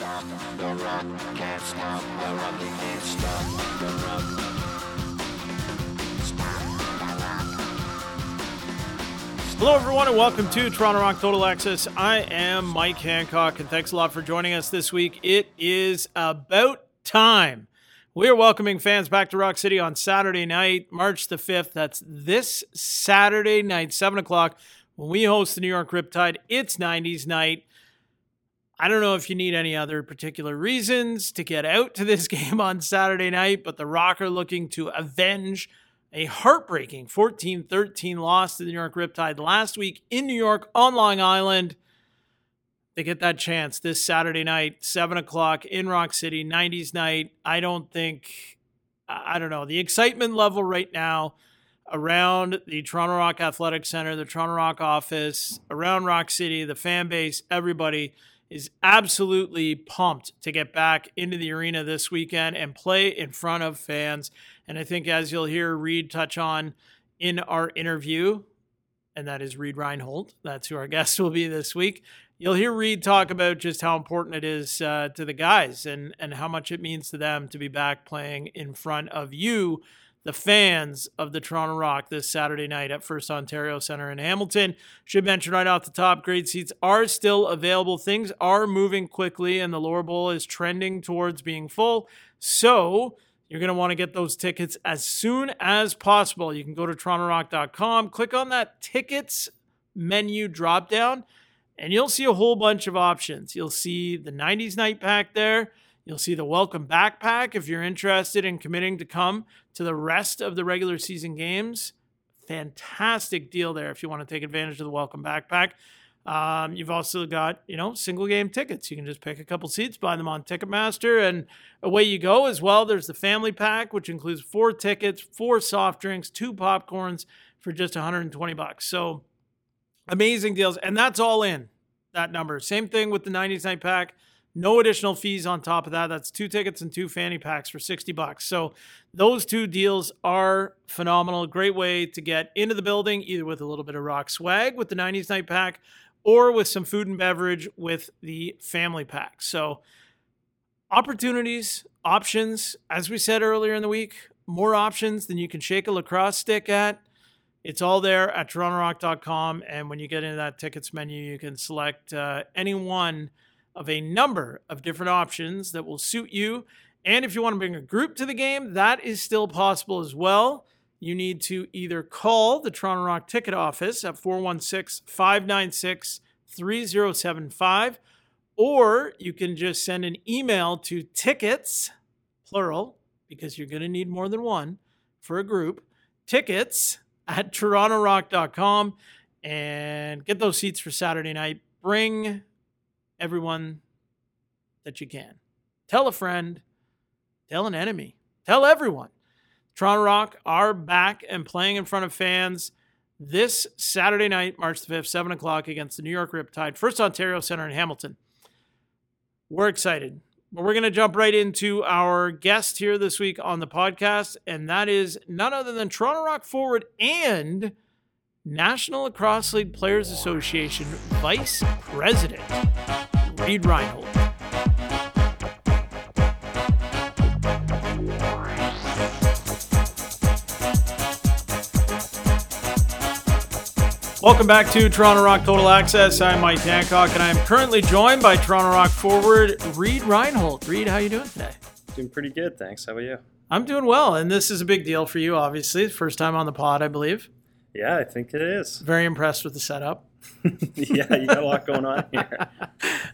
stop the rock, can't stop the rock, can't. Stop the rock. Hello, everyone, and welcome to Toronto Rock Total Access. I am Mike Hancock, and thanks a lot for joining us this week. It is about time. We are welcoming fans back to Rock City on Saturday night, March the 5th. That's this Saturday night, 7 o'clock, when we host the New York Riptide. It's 90s night. I don't know if you need any other particular reasons to get out to this game on Saturday night, but the Rock are looking to avenge a heartbreaking 14 13 loss to the New York Riptide last week in New York on Long Island. They get that chance this Saturday night, 7 o'clock in Rock City, 90s night. I don't think, I don't know, the excitement level right now around the Toronto Rock Athletic Center, the Toronto Rock office, around Rock City, the fan base, everybody is absolutely pumped to get back into the arena this weekend and play in front of fans. And I think, as you'll hear Reed touch on in our interview, and that is Reed Reinhardt, that's who our guest will be this week. You'll hear Reed talk about just how important it is uh, to the guys and, and how much it means to them to be back playing in front of you the fans of the Toronto Rock this Saturday night at First Ontario Center in Hamilton. Should mention right off the top, grade seats are still available. Things are moving quickly, and the lower bowl is trending towards being full. So you're going to want to get those tickets as soon as possible. You can go to torontorock.com, click on that tickets menu drop down, and you'll see a whole bunch of options. You'll see the 90s night pack there. You'll see the welcome backpack if you're interested in committing to come to the rest of the regular season games. Fantastic deal there if you want to take advantage of the welcome backpack. Um, you've also got, you know, single game tickets. You can just pick a couple seats, buy them on Ticketmaster, and away you go as well. There's the family pack, which includes four tickets, four soft drinks, two popcorns for just 120 bucks. So amazing deals. And that's all in that number. Same thing with the 90s night pack. No additional fees on top of that. That's two tickets and two fanny packs for 60 bucks. So those two deals are phenomenal. Great way to get into the building, either with a little bit of rock swag with the 90s night pack or with some food and beverage with the family pack. So opportunities, options, as we said earlier in the week, more options than you can shake a lacrosse stick at. It's all there at torontorock.com. And when you get into that tickets menu, you can select uh, any one of a number of different options that will suit you. And if you want to bring a group to the game, that is still possible as well. You need to either call the Toronto Rock ticket office at 416 596 3075, or you can just send an email to tickets, plural, because you're going to need more than one for a group, tickets at torontorock.com and get those seats for Saturday night. Bring everyone that you can. Tell a friend, tell an enemy, tell everyone. Toronto Rock are back and playing in front of fans this Saturday night, March the 5th, 7 o'clock against the New York Riptide, First Ontario Center in Hamilton. We're excited. But we're going to jump right into our guest here this week on the podcast, and that is none other than Toronto Rock forward and National Lacrosse League Players Association Vice President, Reid Reinhardt. Welcome back to Toronto Rock Total Access. I'm Mike Hancock, and I'm currently joined by Toronto Rock forward Reed Reinhardt. Reed, how you doing today? Doing pretty good, thanks. How about you? I'm doing well, and this is a big deal for you, obviously. First time on the pod, I believe. Yeah, I think it is. Very impressed with the setup. yeah, you got a lot going on here.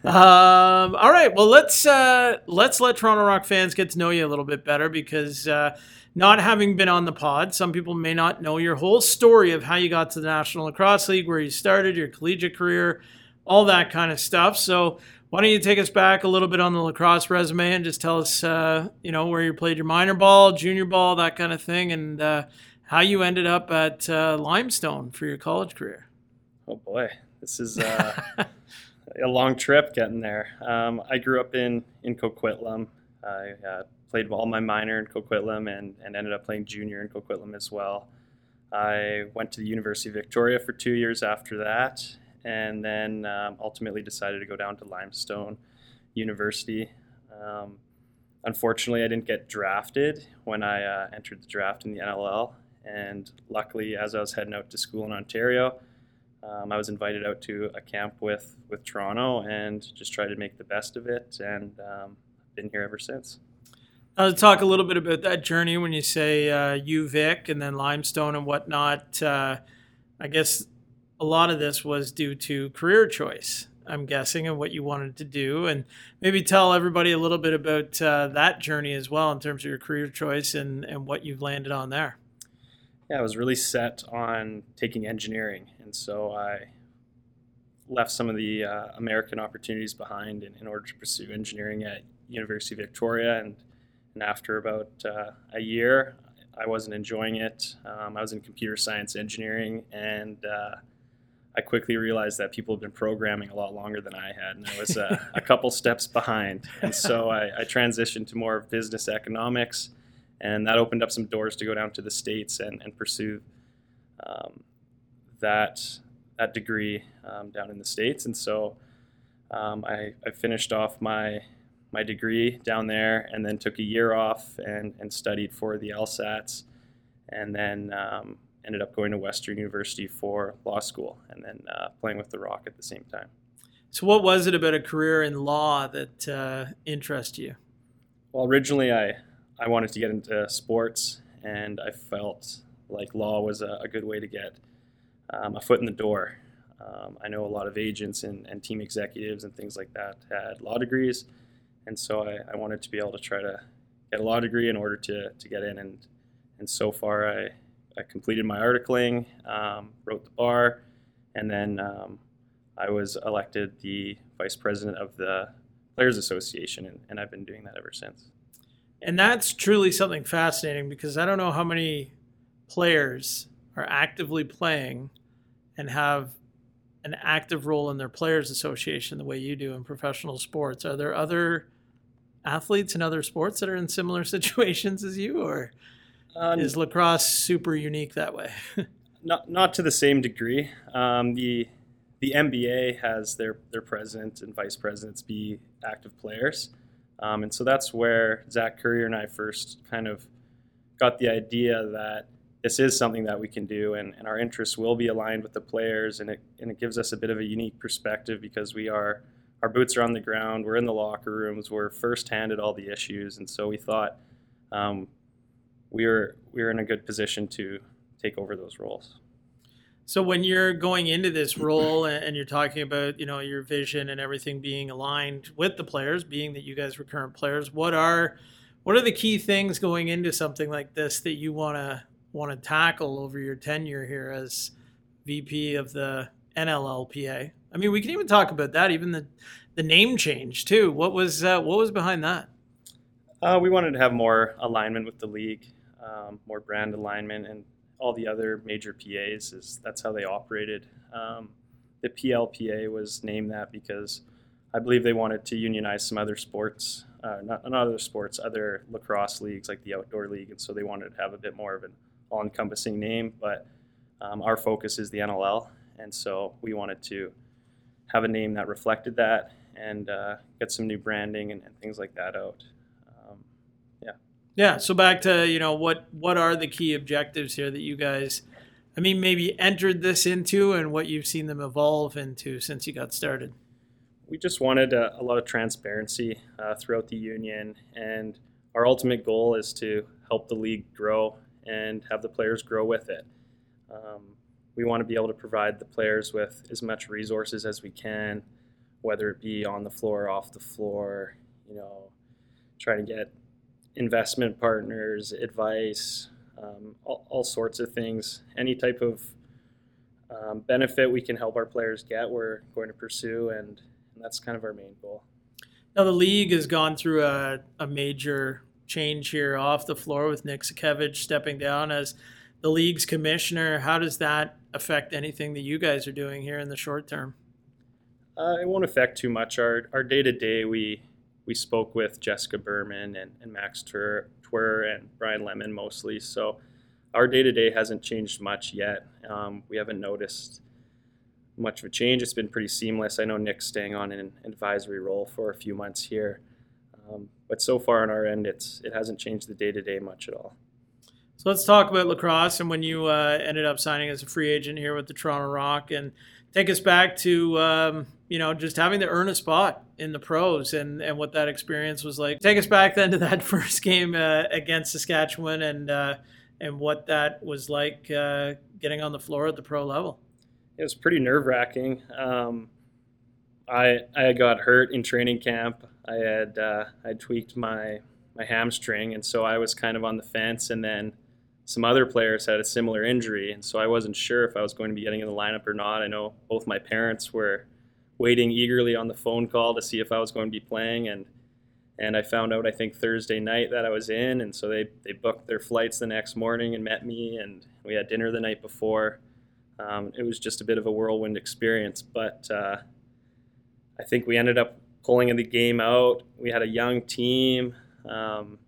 Um, all right, well let's uh, let's let Toronto Rock fans get to know you a little bit better because uh, not having been on the pod, some people may not know your whole story of how you got to the National Lacrosse League, where you started your collegiate career, all that kind of stuff. So why don't you take us back a little bit on the lacrosse resume and just tell us, uh, you know, where you played your minor ball, junior ball, that kind of thing, and uh, how you ended up at uh, Limestone for your college career. Oh boy, this is uh, a long trip getting there. Um, I grew up in in Coquitlam. I uh, played all my minor in Coquitlam and, and ended up playing junior in Coquitlam as well. I went to the University of Victoria for two years after that, and then um, ultimately decided to go down to Limestone university. Um, unfortunately, I didn't get drafted when I uh, entered the draft in the NLL. And luckily, as I was heading out to school in Ontario, um, I was invited out to a camp with, with Toronto and just tried to make the best of it. And um, I've been here ever since. I'll talk a little bit about that journey when you say uh, UVic and then limestone and whatnot. Uh, I guess a lot of this was due to career choice, I'm guessing, and what you wanted to do. And maybe tell everybody a little bit about uh, that journey as well in terms of your career choice and, and what you've landed on there. Yeah, I was really set on taking engineering. And so I left some of the uh, American opportunities behind in, in, order to pursue engineering at University of Victoria. And, and after about uh, a year, I wasn't enjoying it. Um, I was in computer science engineering, and uh, I quickly realized that people had been programming a lot longer than I had, and I was uh, a couple steps behind. And so I, I, transitioned to more business economics, and that opened up some doors to go down to the states and, and pursue um, that that degree um, down in the states. And so um, I, I, finished off my my degree down there, and then took a year off and, and studied for the LSATs, and then um, ended up going to Western University for law school and then uh, playing with the Rock at the same time. So, what was it about a career in law that uh, interested you? Well, originally I I wanted to get into sports, and I felt like law was a, a good way to get um, a foot in the door. Um, I know a lot of agents and, and, team executives and things like that had law degrees, and so I, I wanted to be able to try to get a law degree in order to, to get in. And and so far, I I completed my articling, um, wrote the bar, and then um, I was elected the vice president of the Players Association, and, and I've been doing that ever since. And that's truly something fascinating because I don't know how many players are actively playing and have an active role in their players association the way you do in professional sports. Are there other athletes in other sports that are in similar situations as you or um, is lacrosse super unique that way? not not to the same degree. Um, the the NBA has their their president and vice presidents be active players, um, and so that's where Zach Currier and I first kind of got the idea that this is something that we can do, and, and our interests will be aligned with the players, and it and it gives us a bit of a unique perspective because we are our boots are on the ground, we're in the locker rooms, we're firsthand at all the issues, and so we thought um, we were we were in a good position to take over those roles. So when you're going into this role and you're talking about you know your vision and everything being aligned with the players, being that you guys were current players, what are what are the key things going into something like this that you want to want to tackle over your tenure here as VP of the NLLPA? I mean, we can even talk about that, even the the name change too. What was uh, what was behind that? Uh, we wanted to have more alignment with the league um, more brand alignment, and all the other major PAs is that's how they operated. Um, the PLPA was named that because I believe they wanted to unionize some other sports, uh, not, not other sports, other lacrosse leagues like the outdoor league, and so they wanted to have a bit more of an all-encompassing name. But um, our focus is the NLL, and so we wanted to have a name that reflected that and uh, get some new branding and, and things like that out. Yeah. So back to you know what what are the key objectives here that you guys, I mean, maybe entered this into, and what you've seen them evolve into since you got started. We just wanted a, a lot of transparency uh, throughout the union, and our ultimate goal is to help the league grow and have the players grow with it. Um, we want to be able to provide the players with as much resources as we can, whether it be on the floor, off the floor, you know, trying to get investment partners, advice, um, all, all, sorts of things. Any type of um, benefit we can help our players get, we're going to pursue, and, and, that's kind of our main goal. Now, the league has gone through a, a major change here off the floor with Nick Sakiewicz stepping down as the league's commissioner. How does that affect anything that you guys are doing here in the short term? Uh, it won't affect too much. Our our day to day, we we spoke with Jessica Berman and, and Max Tur, and Brian Lemon mostly. So our day to day hasn't changed much yet. Um, we haven't noticed much of a change. It's been pretty seamless. I know Nick's staying on an advisory role for a few months here, um, but so far on our end, it's it hasn't changed the day to day much at all. So let's talk about lacrosse and when you uh, ended up signing as a free agent here with the Toronto Rock, and take us back to um, you know just having to earn a spot in the pros and and what that experience was like. Take us back then to that first game uh, against Saskatchewan and uh, and what that was like uh, getting on the floor at the pro level. It was pretty nerve wracking. Um, I I got hurt in training camp. I had uh, I tweaked my my hamstring, and so I was kind of on the fence, and then some other players had a similar injury, and so I wasn't sure if I was going to be getting in the lineup or not. I know both my parents were waiting eagerly on the phone call to see if I was going to be playing, and and I found out I think Thursday night that I was in, and so they they booked their flights the next morning and met me, and we had dinner the night before. Um, it was just a bit of a whirlwind experience, but uh, I think we ended up pulling the game out. We had a young team. Um,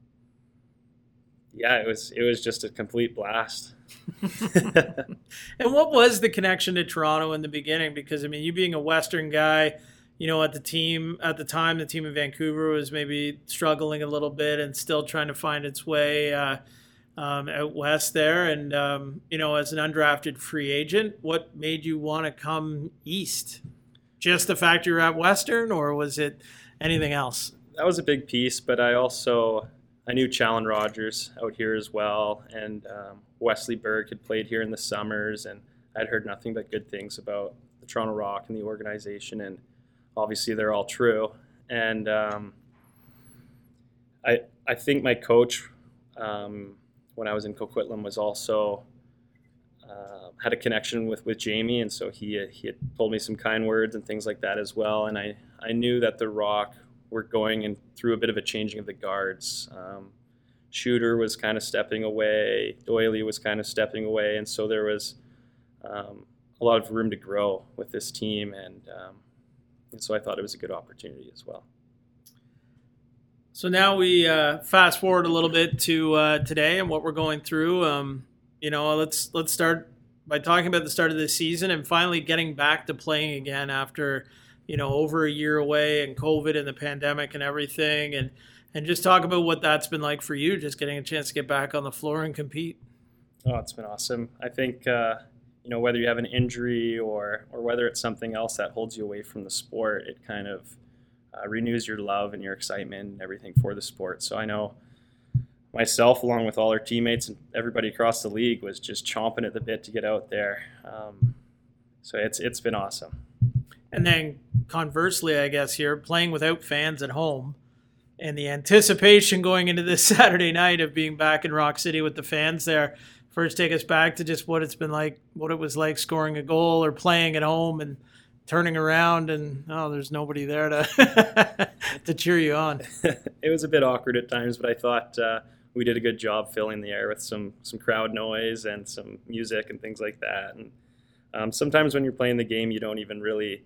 yeah, it was it was just a complete blast. and what was the connection to Toronto in the beginning? Because I mean, you being a Western guy, you know, at the team at the time, the team in Vancouver was maybe struggling a little bit and still trying to find its way uh, um, out west there. And um, you know, as an undrafted free agent, what made you want to come east? Just the fact you're at Western, or was it anything else? That was a big piece, but I also I knew Challen Rogers out here as well, and um, Wesley Berg had played here in the summers, and I'd heard nothing but good things about the Toronto Rock and the organization, and obviously they're all true. And um, I I think my coach um, when I was in Coquitlam was also uh, had a connection with, with Jamie, and so he he had told me some kind words and things like that as well. And I I knew that the Rock were going in through a bit of a changing of the guards. Um, Shooter was kind of stepping away, Doily was kind of stepping away, and so there was um, a lot of room to grow with this team, and, um, and so I thought it was a good opportunity as well. So now we uh, fast forward a little bit to uh, today and what we're going through. Um, you know, let's let's start by talking about the start of the season and finally getting back to playing again after you know, over a year away and COVID and the pandemic and everything, and and just talk about what that's been like for you, just getting a chance to get back on the floor and compete. Oh, it's been awesome. I think uh, you know whether you have an injury or or whether it's something else that holds you away from the sport, it kind of uh, renews your love and your excitement and everything for the sport. So I know myself, along with all our teammates and everybody across the league, was just chomping at the bit to get out there. Um, so it's it's been awesome. And then conversely, I guess here, playing without fans at home and the anticipation going into this Saturday night of being back in Rock City with the fans there. First, take us back to just what it's been like, what it was like scoring a goal or playing at home and turning around and oh, there's nobody there to to cheer you on. it was a bit awkward at times, but I thought uh, we did a good job filling the air with some some crowd noise and some music and things like that. And um, sometimes when you're playing the game, you don't even really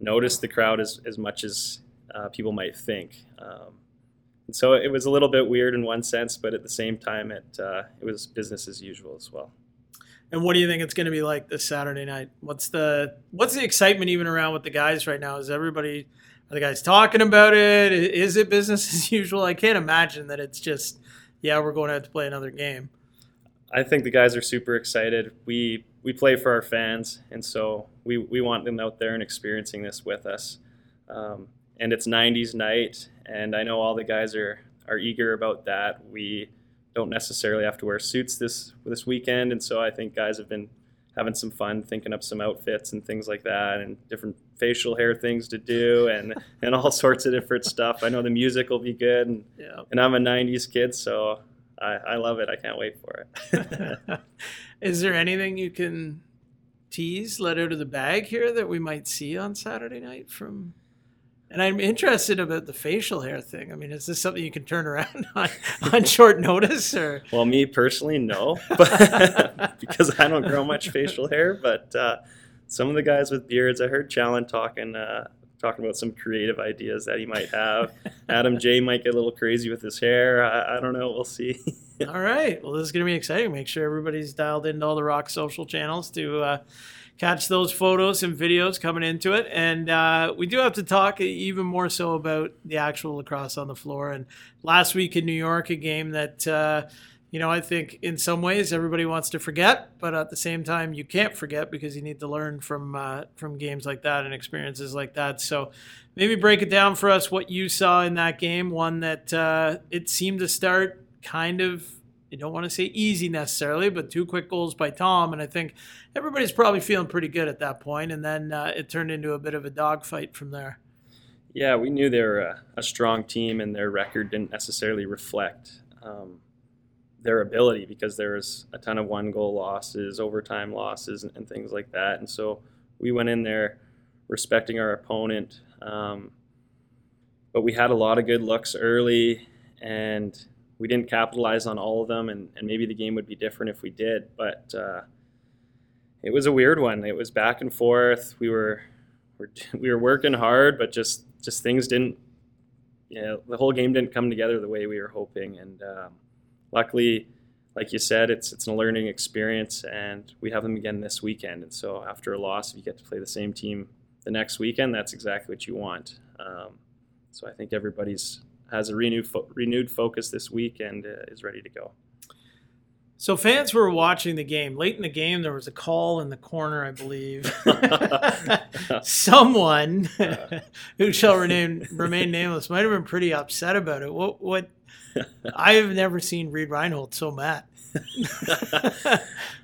notice the crowd as, as much as uh, people might think. Um, and so it was a little bit weird in one sense, but at the same time, it uh, it was business as usual as well. And what do you think it's going to be like this Saturday night? What's the what's the excitement even around with the guys right now? Is everybody are the guys talking about it? Is it business as usual? I can't imagine that it's just yeah, we're going to have to play another game. I think the guys are super excited. We we play for our fans, and so we, we want them out there and experiencing this with us. Um, and it's 90s night, and I know all the guys are, are eager about that. We don't necessarily have to wear suits this this weekend, and so I think guys have been having some fun thinking up some outfits and things like that, and different facial hair things to do, and and all sorts of different stuff. I know the music will be good, and yeah. and I'm a '90s kid, so I, I love it. I can't wait for it. Is there anything you can tease, let out of the bag here that we might see on Saturday night from? And I'm interested about the facial hair thing. I mean, is this something you can turn around on, on short notice, or? Well, me personally, no, but because I don't grow much facial hair. But uh, some of the guys with beards, I heard Challen talking uh, talking about some creative ideas that he might have. Adam J might get a little crazy with his hair. I, I don't know. We'll see. all right. Well, this is going to be exciting. Make sure everybody's dialed into all the Rock social channels to uh, catch those photos and videos coming into it. And uh, we do have to talk even more so about the actual lacrosse on the floor. And last week in New York, a game that. Uh, you know, I think in some ways everybody wants to forget, but at the same time you can't forget because you need to learn from uh, from games like that and experiences like that. So maybe break it down for us what you saw in that game. One that uh, it seemed to start kind of. You don't want to say easy necessarily, but two quick goals by Tom, and I think everybody's probably feeling pretty good at that point. And then uh, it turned into a bit of a dogfight from there. Yeah, we knew they were a, a strong team, and their record didn't necessarily reflect. Um, their ability because there was a ton of one goal losses, overtime losses, and, and, things like that. And so we went in there respecting our opponent. Um, but we had a lot of good looks early, and we didn't capitalize on all of them. And, and maybe the game would be different if we did. But uh, it was a weird one. It was back and forth. We were we were working hard, but just just things didn't. You know, the whole game didn't come together the way we were hoping, and um, luckily, like you said, it's it's a learning experience, and we have them again this weekend. And so after a loss, if you get to play the same team the next weekend, that's exactly what you want. Um, so I think everybody's has a renewed fo- renewed focus this week and uh, is ready to go. So fans were watching the game. Late in the game, there was a call in the corner, I believe. Someone who shall remain remain nameless might have been pretty upset about it. What what I have never seen Reid Reinhardt so mad. uh,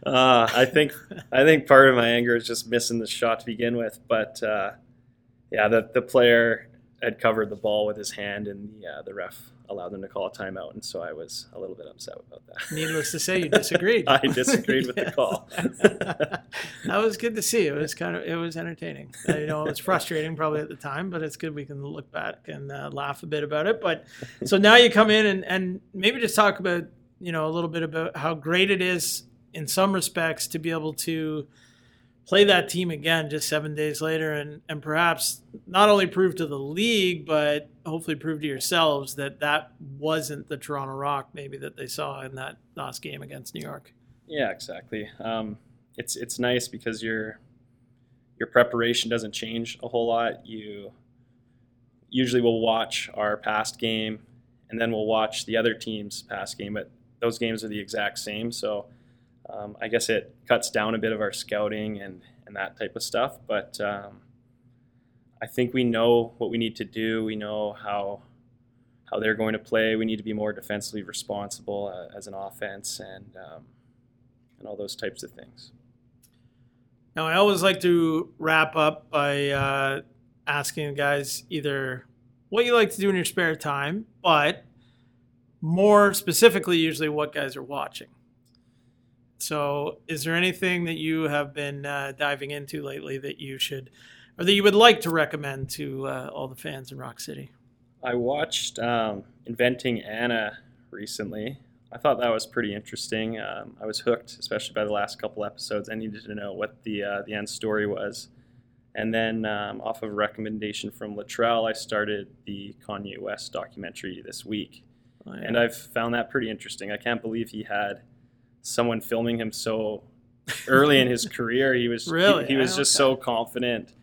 I think I think part of my anger is just missing the shot to begin with, but uh, yeah, the the player had covered the ball with his hand, and the uh, the ref allowed them to call a timeout, and so I was a little bit upset about that. Needless to say, you disagreed. I disagreed with the call. that was good to see. It was kind of it was entertaining. You know, it was frustrating probably at the time, but it's good we can look back and uh, laugh a bit about it. But so now you come in and and maybe just talk about you know a little bit about how great it is in some respects to be able to play that team again just seven days later and, and perhaps not only prove to the league, but hopefully prove to yourselves that that wasn't the Toronto Rock maybe that they saw in that last game against New York. Yeah, exactly. Um, it's it's nice because your your preparation doesn't change a whole lot. You usually will watch our past game and then we'll watch the other team's past game, but those games are the exact same. So um, I guess it cuts down a bit of our scouting and, and that type of stuff. But um, I think we know what we need to do. We know how how they're going to play. We need to be more defensively responsible uh, as an offense and um, and all those types of things. Now, I always like to wrap up by uh, asking guys either what you like to do in your spare time, but more specifically, usually what guys are watching. So, is there anything that you have been uh, diving into lately that you should, or that you would like to recommend to uh, all the fans in Rock City? I watched um, Inventing Anna recently. I thought that was pretty interesting. Um, I was hooked, especially by the last couple episodes. I needed to know what the uh, the end story was, and then um, off of a recommendation from Latrell, I started the Kanye West documentary this week, oh, yeah. and I've found that pretty interesting. I can't believe he had someone filming him so early in his career. He was really? he, he was just oh, so confident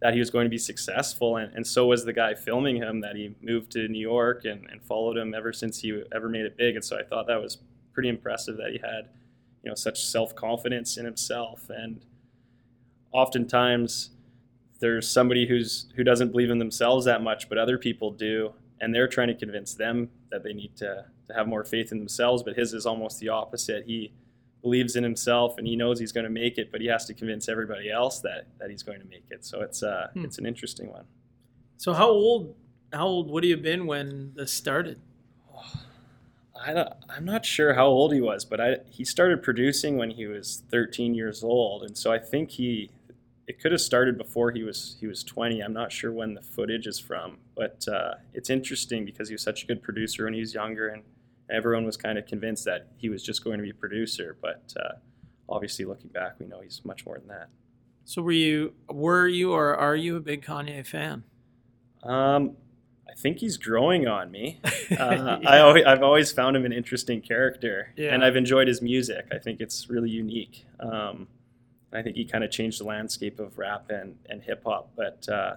that he was going to be successful, and, and so was the guy filming him. That he moved to New York and, and followed him ever since he ever made it big. And so I thought that was pretty impressive that he had you know such self confidence in himself. And oftentimes there's somebody who's who doesn't believe in themselves that much, but other people do, and they're trying to convince them that they need to to have more faith in themselves. But his is almost the opposite. He believes in himself and he knows he's going to make it, but he has to convince everybody else that that he's going to make it. So it's uh hmm. it's an interesting one. So how old how old would he have been when this started? I don't, I'm not sure how old he was, but I, he started producing when he was 13 years old, and so I think he it could have started before he was he was 20. I'm not sure when the footage is from, but uh, it's interesting because he was such a good producer when he was younger, and everyone was kind of convinced that he was just going to be a producer. But uh, obviously, looking back, we know he's much more than that. So, were you were you or are you a big Kanye fan? Um, I think he's growing on me. Uh, yeah. I always, I've always found him an interesting character, yeah. and I've enjoyed his music. I think it's really unique. Um, I think he kind of changed the landscape of rap and, and hip hop. But uh,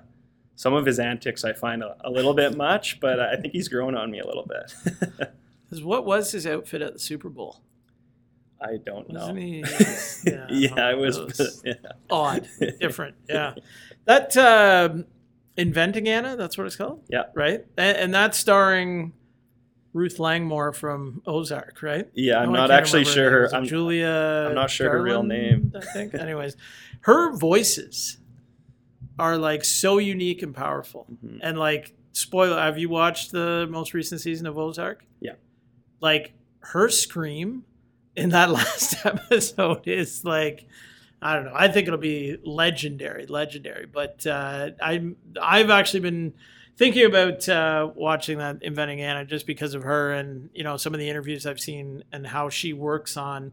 some of his antics I find a, a, little bit much, but I think he's grown on me a little bit. what was his outfit at the Super Bowl? I don't Wasn't know. He, yeah, yeah it was, was yeah. odd, different. Yeah, that um, inventing Anna. That's what it's called. Yeah, right. And, and that's starring Ruth Langmore from Ozark, right? Yeah, I'm No, not actually sure her name. her. Is it I'm, Julia. I'm not sure her real name. I think. Anyways, her voices are like so unique and powerful. Mhm. And like, spoiler, have you watched the most recent season of Ozark? Yeah. Like her scream in that last episode is like, I don't know. I think it'll be legendary, legendary. But uh, I'm I've actually been thinking about uh, watching that Inventing Anna just because of her and you know some of the interviews I've seen and how she works on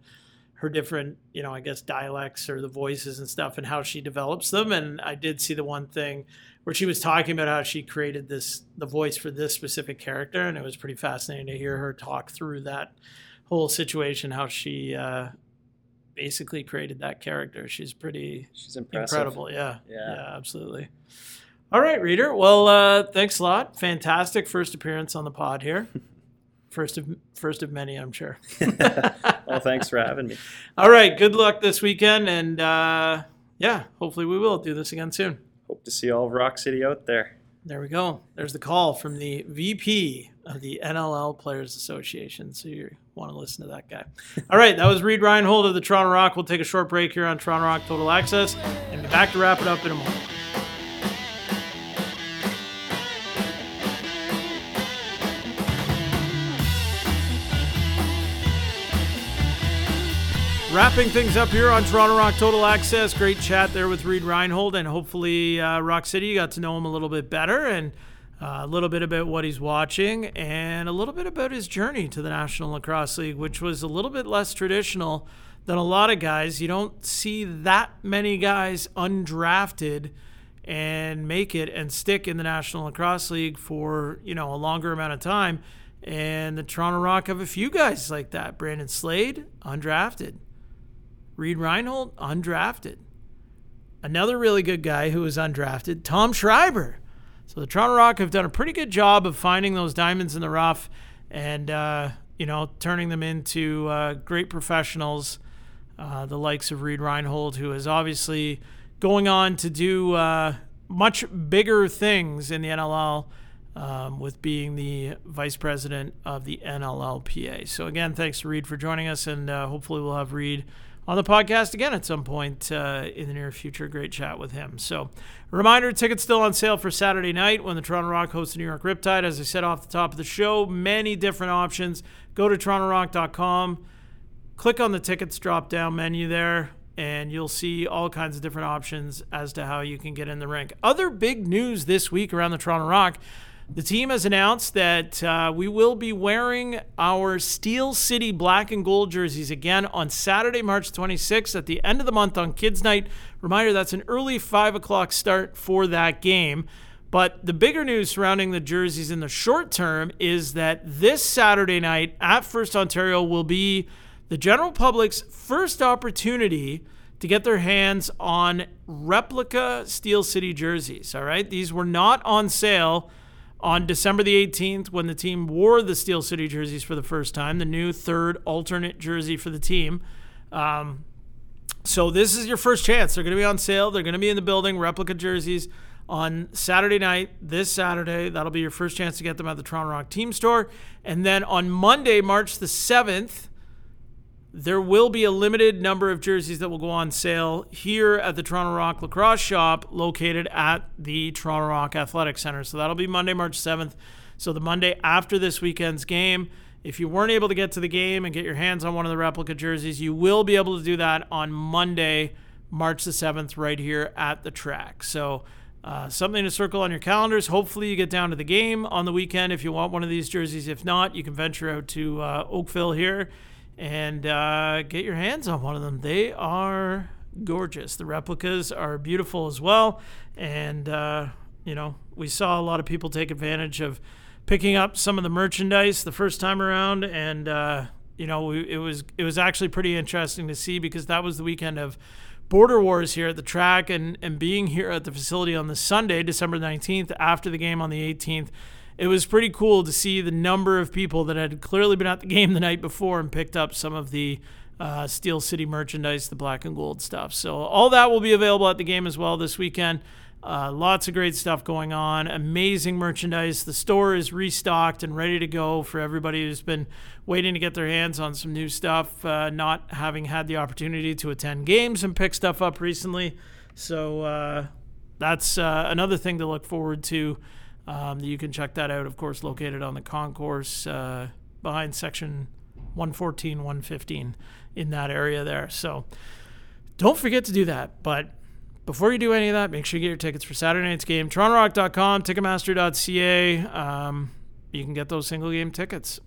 her different you know I guess dialects or the voices and stuff and how she develops them. And I did see the one thing where she was talking about how she created this the voice for this specific character, and it was pretty fascinating to hear her talk through that whole situation, how she. Uh, basically created that character she's pretty She's impressive. incredible yeah Yeah. yeah absolutely all right reader. Well uh thanks a lot. Fantastic first appearance on the pod here. First of first of many i'm sure. Well, thanks for having me. all right good luck this weekend and uh yeah hopefully we will do this again soon. Hope to see all of Rock City out there. there we go. There's the call from the vp of the nll players association so you want to listen to that guy. All right that was reed reinhardt of the toronto rock. We'll take a short break here on toronto rock total access and be back to wrap it up in a moment Wrapping things up here on Toronto Rock Total Access. Great chat there with Reed Reinhardt, and hopefully, uh, Rock City, you got to know him a little bit better and uh, a little bit about what he's watching and a little bit about his journey to the National Lacrosse League, which was a little bit less traditional than a lot of guys. You don't see that many guys undrafted and make it and stick in the National Lacrosse League for, you know, a longer amount of time. And the Toronto Rock have a few guys like that. Brandon Slade, undrafted. Reed Reinhardt, undrafted. Another really good guy who was undrafted, Tom Schreiber. So the Toronto Rock have done a pretty good job of finding those diamonds in the rough and, uh, you know, turning them into uh, great professionals. Uh, the likes of Reed Reinhardt, who is obviously going on to do uh, much bigger things in the NLL um, with being the vice president of the NLLPA. So, again, thanks to Reed for joining us, and uh, hopefully we'll have Reed on the podcast again at some point uh, in the near future. Great chat with him. So, reminder tickets still on sale for Saturday night when the Toronto Rock hosts the New York Riptide. As I said off the top of the show, many different options. Go to torontorock.com, click on the tickets drop down menu there, and you'll see all kinds of different options as to how you can get in the rink. Other big news this week around the Toronto Rock. The team has announced that uh, we will be wearing our Steel City black and gold jerseys again on Saturday, March 26th at the end of the month on Kids Night. Reminder that's an early 5 o'clock start for that game. But the bigger news surrounding the jerseys in the short term is that this Saturday night at First Ontario will be the general public's first opportunity to get their hands on replica Steel City jerseys. All right. These were not on sale on December the 18th when the team wore the Steel City jerseys for the first time, the new third alternate jersey for the team. Um, so this is your first chance. They're going to be on sale. They're going to be in the building, replica jerseys on Saturday night, this Saturday. That'll be your first chance to get them at the Toronto Rock Team Store. And then on Monday, March the 7th, there will be a limited number of jerseys that will go on sale here at the Toronto Rock Lacrosse Shop located at the Toronto Rock Athletic Center. So that'll be Monday, March 7th. So the Monday after this weekend's game. If you weren't able to get to the game and get your hands on one of the replica jerseys, you will be able to do that on Monday, March the 7th, right here at the track. So uh, something to circle on your calendars. Hopefully, you get down to the game on the weekend if you want one of these jerseys. If not, you can venture out to uh, Oakville here and uh, get your hands on one of them. They are gorgeous. The replicas are beautiful as well. And, uh, you know, we saw a lot of people take advantage of picking up some of the merchandise the first time around. And, uh, you know, we, it was it was actually pretty interesting to see because that was the weekend of Border Wars here at the track and, and being here at the facility on the Sunday, December 19th, after the game on the 18th, it was pretty cool to see the number of people that had clearly been at the game the night before and picked up some of the uh, Steel City merchandise, the black and gold stuff. So, all that will be available at the game as well this weekend. Uh, lots of great stuff going on. Amazing merchandise. The store is restocked and ready to go for everybody who's been waiting to get their hands on some new stuff, uh, not having had the opportunity to attend games and pick stuff up recently. So uh, that's uh, another thing to look forward to. Um, you can check that out, of course, located on the concourse uh, behind section 114, 115 in that area there. So don't forget to do that. But before you do any of that, make sure you get your tickets for Saturday night's game. TorontoRock.com, Ticketmaster.ca. Um, you can get those single game tickets.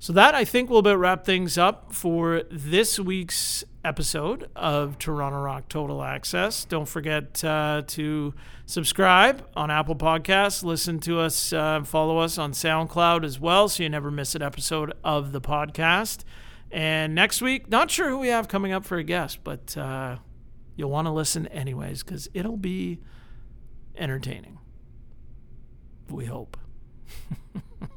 So that I think will about wrap things up for this week's episode of Toronto Rock Total Access. Don't forget uh, to subscribe on Apple Podcasts. Listen to us, uh, follow us on SoundCloud as well, so you never miss an episode of the podcast. And next week, not sure who we have coming up for a guest, but uh, you'll want to listen anyways because it'll be entertaining. We hope.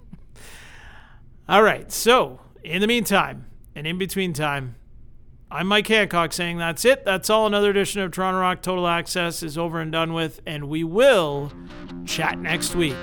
All right. So, in the meantime, and in between time, I'm Mike Hancock saying that's it. That's all. Another edition of Toronto Rock Total Access is over and done with, and we will chat next week.